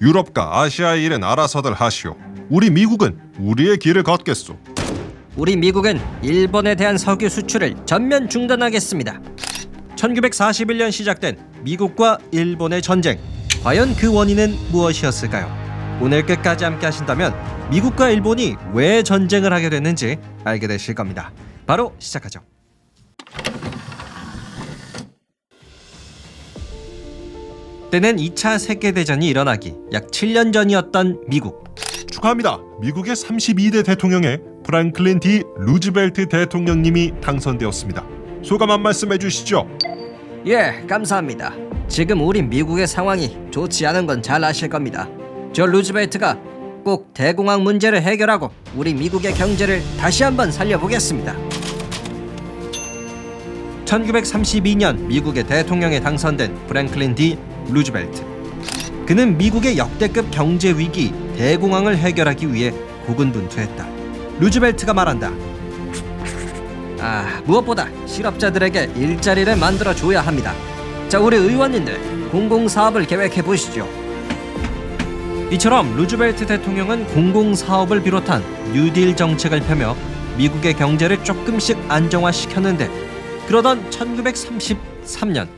유럽과 아시아의 일은 알아서들 하시오. 우리 미국은 우리의 길을 걷겠소. 우리 미국은 일본에 대한 석유 수출을 전면 중단하겠습니다. 1941년 시작된 미국과 일본의 전쟁. 과연 그 원인은 무엇이었을까요? 오늘 끝까지 함께 하신다면 미국과 일본이 왜 전쟁을 하게 됐는지 알게 되실 겁니다. 바로 시작하죠. 때는 2차 세계대전이 일어나기 약 7년 전이었던 미국. 축하합니다. 미국의 32대 대통령에 프랑클린 디 루즈벨트 대통령님이 당선되었습니다. 소감 한 말씀 해주시죠. 예, 감사합니다. 지금 우리 미국의 상황이 좋지 않은 건 잘 아실 겁니다. 저 루즈벨트가 꼭 대공황 문제를 해결하고 우리 미국의 경제를 다시 한번 살려보겠습니다. 1932년 미국의 대통령에 당선된 프랭클린 디 루즈벨트. 그는 미국의 역대급 경제 위기 대공황을 해결하기 위해 고군분투했다. 루즈벨트가 말한다. 아, 무엇보다 실업자들에게 일자리를 만들어 줘야 합니다. 자, 우리 의원님들 공공 사업을 계획해 보시죠. 이처럼 루즈벨트 대통령은 공공 사업을 비롯한 뉴딜 정책을 펴며 미국의 경제를 조금씩 안정화시켰는데 그러던 1933년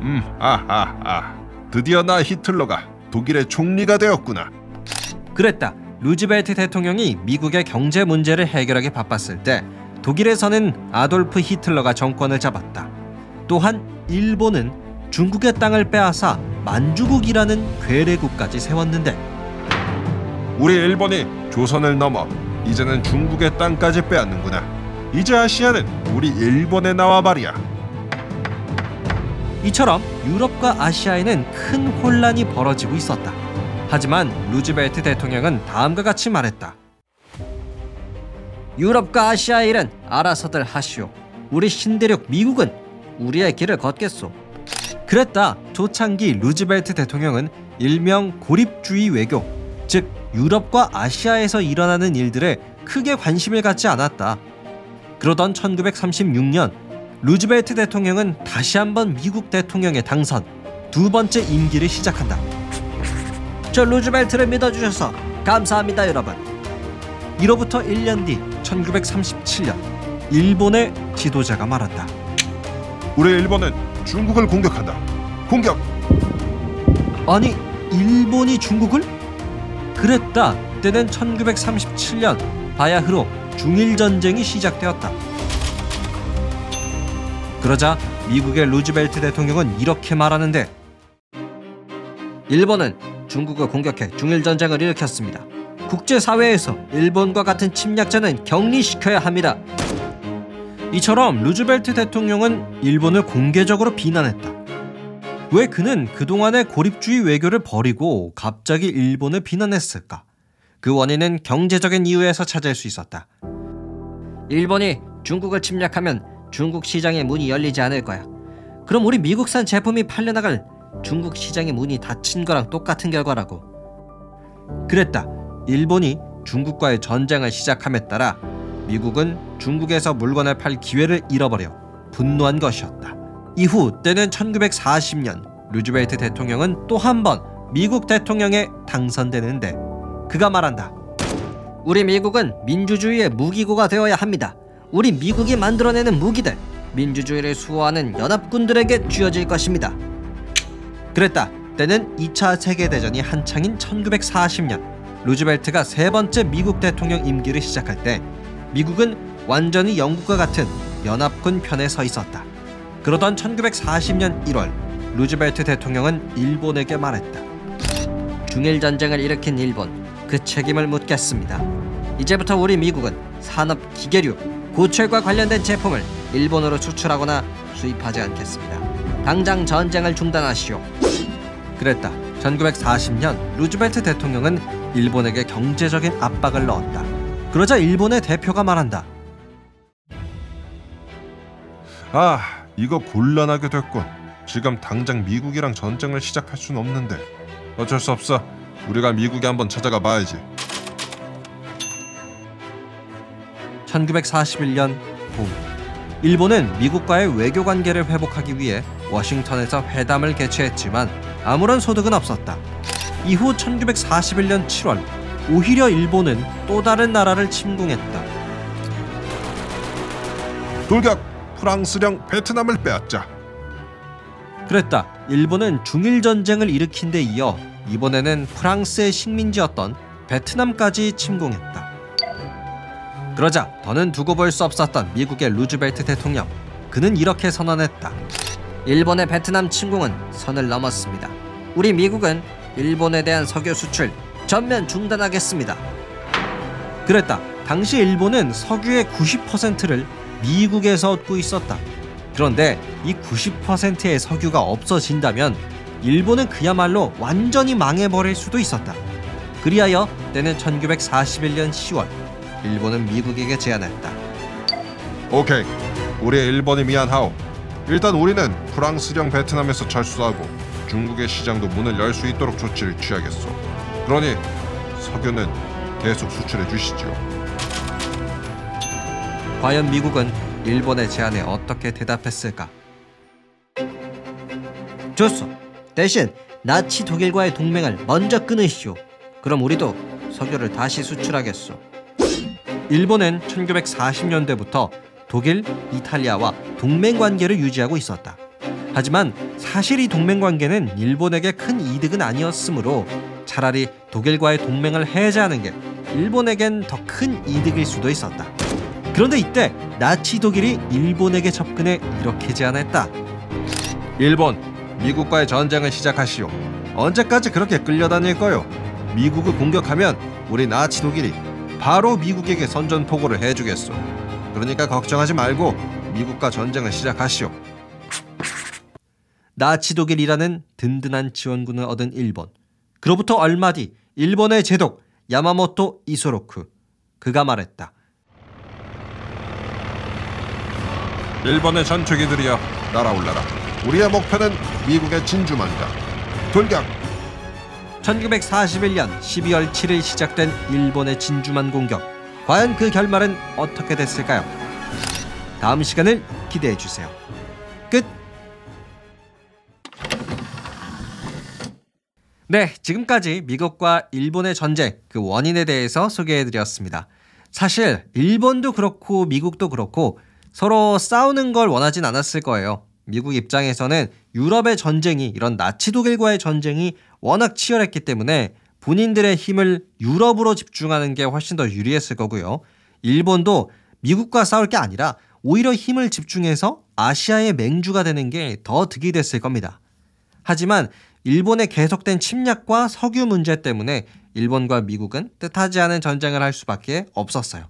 음, 아하, 아. 드디어 나 히틀러가 독일의 총리가 되었구나. 그랬다. 루즈벨트 대통령이 미국의 경제 문제를 해결하기 바빴을 때 독일에서는 아돌프 히틀러가 정권을 잡았다. 또한 일본은 중국의 땅을 빼앗아 만주국이라는 괴뢰국까지 세웠는데 우리 일본이 조선을 넘어 이제는 중국의 땅까지 빼앗는구나. 이제 아시아는 우리 일본에 나와 말이야. 이처럼 유럽과 아시아에는 큰 혼란이 벌어지고 있었다. 하지만 루즈벨트 대통령은 다음과 같이 말했다. 유럽과 아시아의 일은 알아서들 하시오. 우리 신대륙 미국은 우리의 길을 걷겠소. 그랬다. 초창기 루즈벨트 대통령은 일명 고립주의 외교, 즉 유럽과 아시아에서 일어나는 일들에 크게 관심을 갖지 않았다. 그러던 1936년 루즈벨트 대통령은 다시 한번 미국 대통령에 당선, 두 번째 임기를 시작한다. 저 루즈벨트를 믿어주셔서 감사합니다, 여러분. 이로부터 1년 뒤 1937년 일본의 지도자가 말한다. 우리 일본은 중국을 공격한다. 공격! 아니, 일본이 중국을? 그랬다. 때는 1937년 바야흐로 중일 전쟁이 시작되었다. 그러자 미국의 루즈벨트 대통령은 이렇게 말하는데 일본은 중국을 공격해 중일 전쟁을 일으켰습니다. 국제 사회에서 일본과 같은 침략자는 격리시켜야 합니다. 이처럼 루즈벨트 대통령은 일본을 공개적으로 비난했다. 왜 그는 그동안의 고립주의 외교를 버리고 갑자기 일본을 비난했을까? 그 원인은 경제적인 이유에서 찾을 수 있었다. 일본이 중국을 침략하면 중국 시장의 문이 열리지 않을 거야. 그럼 우리 미국산 제품이 팔려나갈 중국 시장의 문이 닫힌 거랑 똑같은 결과라고. 그랬다. 일본이 중국과의 전쟁을 시작함에 따라 미국은 중국에서 물건을 팔 기회를 잃어버려 분노한 것이었다. 이후 때는 1940년 루즈벨트 대통령은 또 한 번 미국 대통령에 당선되는데 그가 말한다. 우리 미국은 민주주의의 무기고가 되어야 합니다. 우리 미국이 만들어내는 무기들 민주주의를 수호하는 연합군들에게 쥐어질 것입니다. 그랬다. 때는 2차 세계대전이 한창인 1940년 루즈벨트가 세 번째 미국 대통령 임기를 시작할 때 미국은 완전히 영국과 같은 연합군 편에 서 있었다. 그러던 1940년 1월 루즈벨트 대통령은 일본에게 말했다. 중일 전쟁을 일으킨 일본 그 책임을 묻겠습니다. 이제부터 우리 미국은 산업 기계류, 고철과 관련된 제품을 일본으로 수출하거나 수입하지 않겠습니다. 당장 전쟁을 중단하시오. 그랬다. 1940년 루즈벨트 대통령은 일본에게 경제적인 압박을 넣었다. 그러자 일본의 대표가 말한다. 아, 이거 곤란하게 됐군. 지금 당장 미국이랑 전쟁을 시작할 순 없는데 어쩔 수 없어. 우리가 미국에 한번 찾아가 봐야지. 1941년 봄 일본은 미국과의 외교 관계를 회복하기 위해 워싱턴에서 회담을 개최했지만 아무런 소득은 없었다. 이후 1941년 7월 오히려 일본은 또 다른 나라를 침공했다. 돌격! 프랑스령 베트남을 빼앗자. 그랬다. 일본은 중일 전쟁을 일으킨 데 이어 이번에는 프랑스의 식민지였던 베트남까지 침공했다. 그러자 더는 두고 볼 수 없었던 미국의 루즈벨트 대통령. 그는 이렇게 선언했다. 일본의 베트남 침공은 선을 넘었습니다. 우리 미국은 일본에 대한 석유 수출 전면 중단하겠습니다. 그랬다. 당시 일본은 석유의 90%를 미국에서 얻고 있었다. 그런데 이 90%의 석유가 없어진다면 일본은 그야말로 완전히 망해버릴 수도 있었다. 그리하여 때는 1941년 10월 일본은 미국에게 제안했다. 오케이. 우리 일본이 미안하오. 일단 우리는 프랑스령 베트남에서 철수하고 중국의 시장도 문을 열 수 있도록 조치를 취하겠소. 그러니 석유는 계속 수출해 주시죠. 과연 미국은 일본의 제안에 어떻게 대답했을까? 좋소. 대신 나치 독일과의 동맹을 먼저 끊으시오. 그럼 우리도 석유를 다시 수출하겠소. 일본은 1940년대부터 독일, 이탈리아와 동맹 관계를 유지하고 있었다. 하지만 사실 이 동맹 관계는 일본에게 큰 이득은 아니었으므로 차라리 독일과의 동맹을 해제하는 게 일본에겐 더 큰 이득일 수도 있었다. 그런데 이때 나치 독일이 일본에게 접근해 이렇게 제안했다. 일본, 미국과의 전쟁을 시작하시오. 언제까지 그렇게 끌려다닐 거요? 미국을 공격하면 우리 나치 독일이 바로 미국에게 선전포고를 해주겠소. 그러니까 걱정하지 말고 미국과 전쟁을 시작하시오. 나치 독일이라는 든든한 지원군을 얻은 일본. 그로부터 얼마 뒤 일본의 제독 야마모토 이소로쿠 그가 말했다. 일본의 전투기들이여 날아올라라. 우리의 목표는 미국의 진주만이다. 돌격! 1941년 12월 7일 시작된 일본의 진주만 공격. 과연 그 결말은 어떻게 됐을까요? 다음 시간을 기대해 주세요. 끝. 네, 지금까지 미국과 일본의 전쟁 그 원인에 대해서 소개해 드렸습니다. 사실 일본도 그렇고 미국도 그렇고 서로 싸우는 걸 원하진 않았을 거예요. 미국 입장에서는 유럽의 전쟁이 이런 나치 독일과의 전쟁이 워낙 치열했기 때문에 본인들의 힘을 유럽으로 집중하는 게 훨씬 더 유리했을 거고요. 일본도 미국과 싸울 게 아니라 오히려 힘을 집중해서 아시아의 맹주가 되는 게 더 득이 됐을 겁니다. 하지만 일본의 계속된 침략과 석유 문제 때문에 일본과 미국은 뜻하지 않은 전쟁을 할 수밖에 없었어요.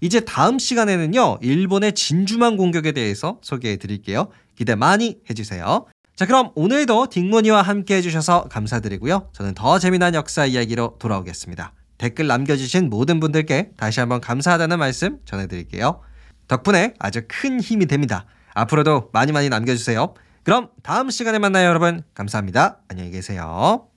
이제 다음 시간에는요, 일본의 진주만 공격에 대해서 소개해 드릴게요. 기대 많이 해주세요. 자, 그럼 오늘도 딩모니와 함께 해주셔서 감사드리고요. 저는 더 재미난 역사 이야기로 돌아오겠습니다. 댓글 남겨주신 모든 분들께 다시 한번 감사하다는 말씀 전해드릴게요. 덕분에 아주 큰 힘이 됩니다. 앞으로도 많이 많이 남겨주세요. 그럼 다음 시간에 만나요, 여러분. 감사합니다. 안녕히 계세요.